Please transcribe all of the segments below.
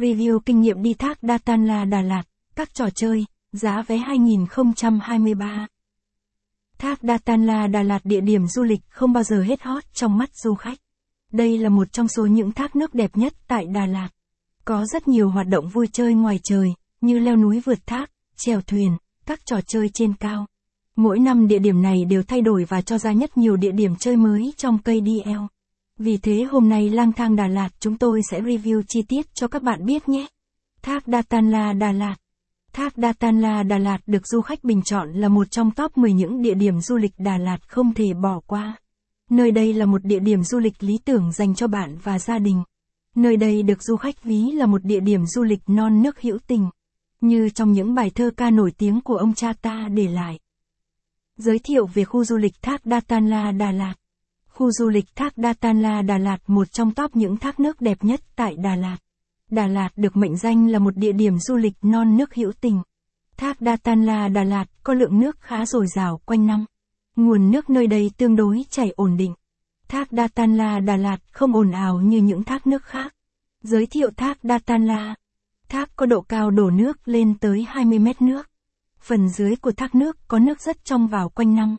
Review kinh nghiệm đi thác Datanla Đà Lạt, các trò chơi, giá vé 2023. Thác Datanla Đà Lạt địa điểm du lịch không bao giờ hết hot trong mắt du khách. Đây là một trong số những thác nước đẹp nhất tại Đà Lạt. Có rất nhiều hoạt động vui chơi ngoài trời, như leo núi vượt thác, chèo thuyền, các trò chơi trên cao. Mỗi năm địa điểm này đều thay đổi và cho ra nhất nhiều địa điểm chơi mới trong cây DL. Vì thế hôm nay lang thang Đà Lạt chúng tôi sẽ review chi tiết cho các bạn biết nhé. Thác Datanla Đà Lạt Thác Datanla Đà Lạt được du khách bình chọn là một trong top 10 những địa điểm du lịch Đà Lạt không thể bỏ qua. Nơi đây là một địa điểm du lịch lý tưởng dành cho bạn và gia đình. Nơi đây được du khách ví là một địa điểm du lịch non nước hữu tình. Như trong những bài thơ ca nổi tiếng của ông cha ta để lại. Giới thiệu về khu du lịch Thác Datanla Đà Lạt. Khu du lịch Thác Datanla Đà Lạt, một trong top những thác nước đẹp nhất tại Đà Lạt. Đà Lạt được mệnh danh là một địa điểm du lịch non nước hữu tình. Thác Datanla Đà Lạt có lượng nước khá dồi dào quanh năm. Nguồn nước nơi đây tương đối chảy ổn định. Thác Datanla Đà Lạt không ồn ào như những thác nước khác. Giới thiệu thác Datanla. Thác có độ cao đổ nước lên tới 20 mét nước. Phần dưới của thác nước có nước rất trong vào quanh năm.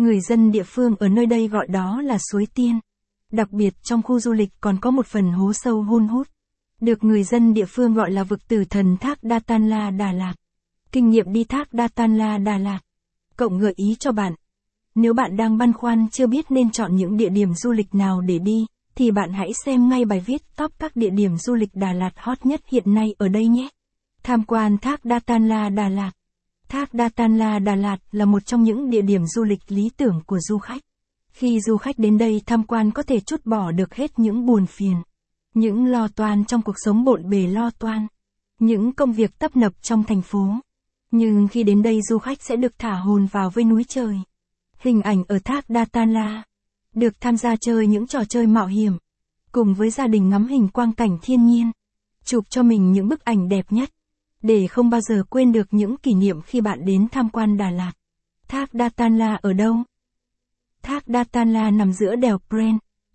Người dân địa phương ở nơi đây gọi đó là suối tiên. Đặc biệt trong khu du lịch còn có một phần hố sâu hun hút. Được người dân địa phương gọi là vực tử thần thác Datanla Đà Lạt. Kinh nghiệm đi thác Datanla Đà Lạt. Cộng gợi ý cho bạn. Nếu bạn đang băn khoăn chưa biết nên chọn những địa điểm du lịch nào để đi, thì bạn hãy xem ngay bài viết top các địa điểm du lịch Đà Lạt hot nhất hiện nay ở đây nhé. Tham quan thác Datanla Đà Lạt. Thác Datanla Đà Lạt là một trong những địa điểm du lịch lý tưởng của du khách. Khi du khách đến đây tham quan có thể chút bỏ được hết những buồn phiền, những lo toan trong cuộc sống bộn bề lo toan, những công việc tấp nập trong thành phố. Nhưng khi đến đây du khách sẽ được thả hồn vào với núi trời. Hình ảnh ở thác Datanla. Được tham gia chơi những trò chơi mạo hiểm. Cùng với gia đình ngắm hình quang cảnh thiên nhiên. Chụp cho mình những bức ảnh đẹp nhất. Để không bao giờ quên được những kỷ niệm khi bạn đến tham quan Đà Lạt. Thác Datanla ở đâu? Thác Datanla nằm giữa đèo Pren,